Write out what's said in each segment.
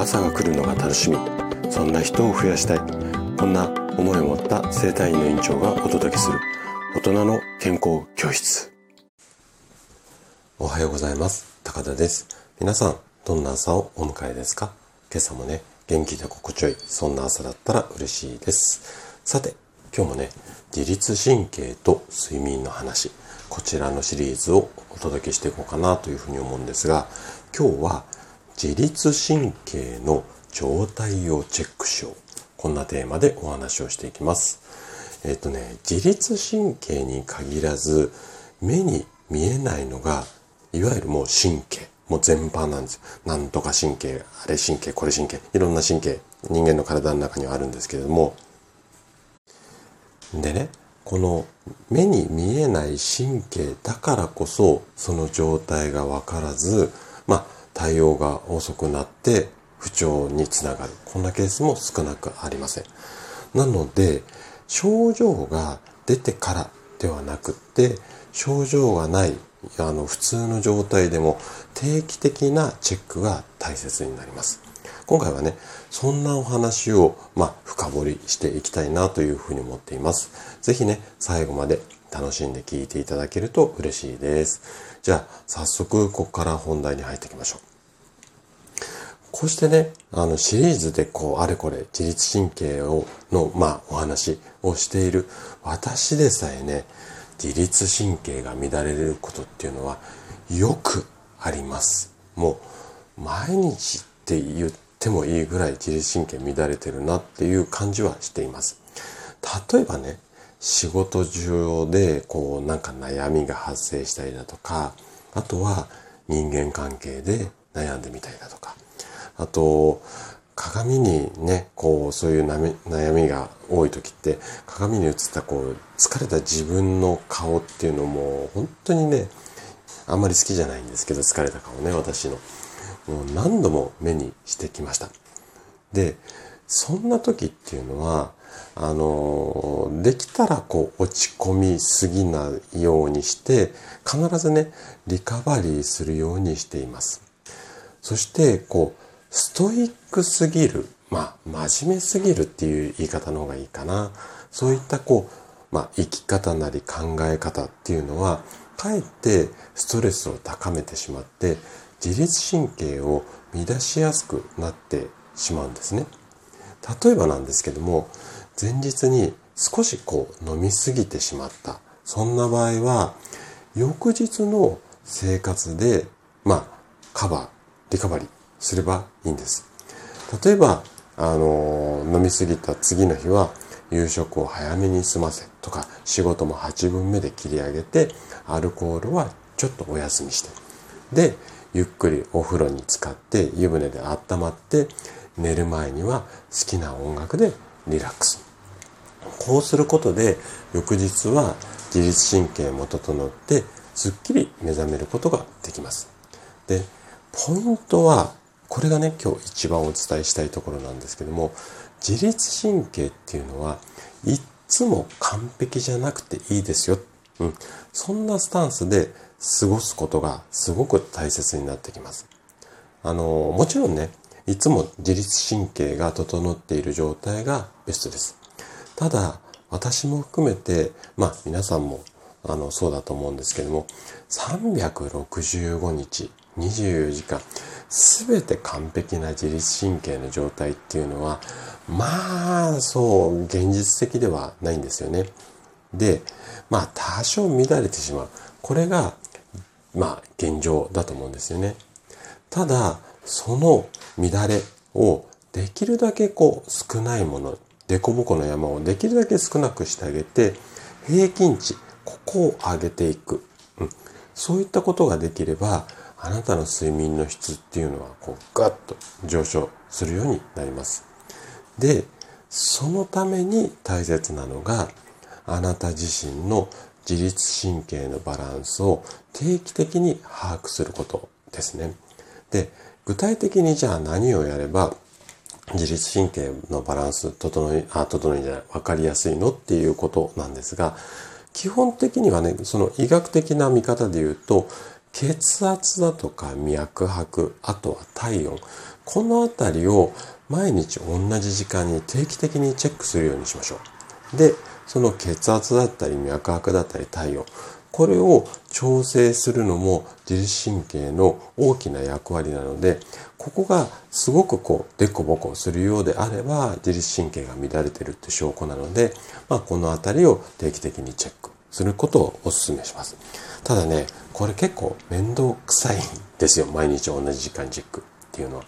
朝が来るのが楽しみ。そんな人を増やしたい。こんな思いを持った生体院の院長がお届けする。大人の健康教室。おはようございます。高田です。皆さんどんな朝をお迎えですか？今朝もね元気で心地よいそんな朝だったら嬉しいです。さて今日もね自律神経と睡眠の話こちらのシリーズをお届けしていこうかなというふうに思うんですが今日は自律神経の状態をチェックしよう。こんなテーマでお話をしていきます。えっ、とね、自律神経に限らず、目に見えないのが、いわゆるもう神経。もう全般なんですよ。なんとか神経、あれ神経、これ神経、いろんな神経、人間の体の中にはあるんですけれども。でね、この目に見えない神経だからこそ、その状態がわからず、まあ、対応が遅くなって不調につながる。こんなケースも少なくありません。なので、症状が出てからではなくって、症状がない、あの、普通の状態でも定期的なチェックが大切になります。今回はね、そんなお話を、まあ、深掘りしていきたいなというふうに思っています。ぜひね、最後まで楽しんで聞いていただけると嬉しいです。じゃあ、早速、ここから本題に入っていきましょう。こうしてね、あの、シリーズでこう、あれこれ、自律神経を、の、まあ、お話をしている私でさえね、自律神経が乱れることっていうのは、よくあります。もう、毎日って言ってもいいぐらい自律神経乱れてるなっていう感じはしています。例えばね、仕事上でこうなんか悩みが発生したりだとか、あとは人間関係で悩んでみたりだとか、あと、鏡にね、こう、そういう悩みが多い時って、鏡に映ったこう、疲れた自分の顔っていうのも、本当にね、あんまり好きじゃないんですけど、疲れた顔ね、私の。もう何度も目にしてきました。で、そんな時っていうのは、あの、できたらこう落ち込みすぎないようにして、必ずね、リカバリーするようにしています。そして、こう、ストイックすぎる、まあ、真面目すぎるっていう言い方の方がいいかな。そういったこう、まあ、生き方なり考え方っていうのは、かえってストレスを高めてしまって、自律神経を乱しやすくなってしまうんですね。例えばなんですけども、前日に少しこう飲みすぎてしまった。そんな場合は、翌日の生活で、まあ、カバー、リカバリーすればいいんです。例えば、あの、飲みすぎた次の日は、夕食を早めに済ませとか、仕事も8分目で切り上げて、アルコールはちょっとお休みして、で、ゆっくりお風呂に浸かって湯船で温まって寝る前には好きな音楽でリラックス。こうすることで翌日は自律神経も整ってすっきり目覚めることができます。で、ポイントはこれがね、今日一番お伝えしたいところなんですけども、自律神経っていうのは、いっつも完璧じゃなくていいですよ。うん。そんなスタンスで過ごすことがすごく大切になってきます。あの、もちろんね、いつも自律神経が整っている状態がベストです。ただ、私も含めて、まあ皆さんもあのそうだと思うんですけども、365日、24時間、すべて完璧な自律神経の状態っていうのは、まあ、そう、現実的ではないんですよね。で、まあ、多少乱れてしまう。これが、まあ、現状だと思うんですよね。ただ、その乱れをできるだけこう少ないもの、凸凹の山をできるだけ少なくしてあげて、平均値、ここを上げていく。うん、そういったことができれば、あなたの睡眠の質っていうのはこうガッと上昇するようになります。で、そのために大切なのがあなた自身の自律神経のバランスを定期的に把握することですね。で、具体的にじゃあ何をやれば自律神経のバランス整い、あ、整いじゃない、わかりやすいのっていうことなんですが、基本的にはね、その医学的な見方で言うと、血圧だとか脈拍、あとは体温。このあたりを毎日同じ時間に定期的にチェックするようにしましょう。で、その血圧だったり脈拍だったり体温。これを調整するのも自律神経の大きな役割なので、ここがすごくこう、デコボコするようであれば、自律神経が乱れてるって証拠なので、まあ、このあたりを定期的にチェックすることをお勧めします。ただね、これ結構面倒くさいんですよ。毎日同じ時間チェックっていうのは。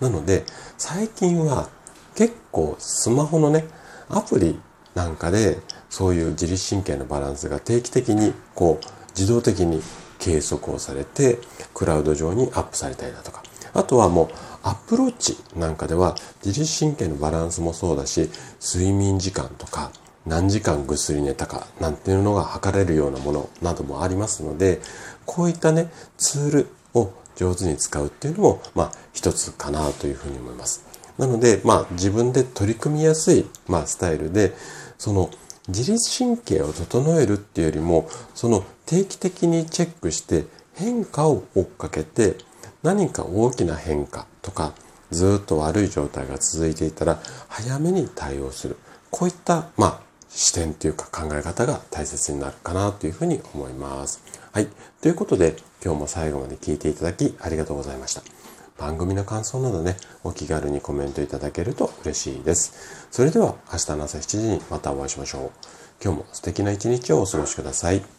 なので、最近は結構スマホのね、アプリなんかでそういう自律神経のバランスが定期的にこう自動的に計測をされてクラウド上にアップされたりだとかあとはもうアプローチなんかでは自律神経のバランスもそうだし睡眠時間とか何時間ぐっすり寝たかなんていうのが測れるようなものなどもありますのでこういったねツールを上手に使うっていうのもまあ一つかなというふうに思います。なのでまあ自分で取り組みやすいまあスタイルでその自律神経を整えるっていうよりもその定期的にチェックして変化を追っかけて何か大きな変化とかずっと悪い状態が続いていたら早めに対応するこういったまあ視点というか考え方が大切になるかなというふうに思います。はい。ということで今日も最後まで聞いていただきありがとうございました。番組の感想などね、お気軽にコメントいただけると嬉しいです。それでは明日の朝7時にまたお会いしましょう。今日も素敵な一日をお過ごしください。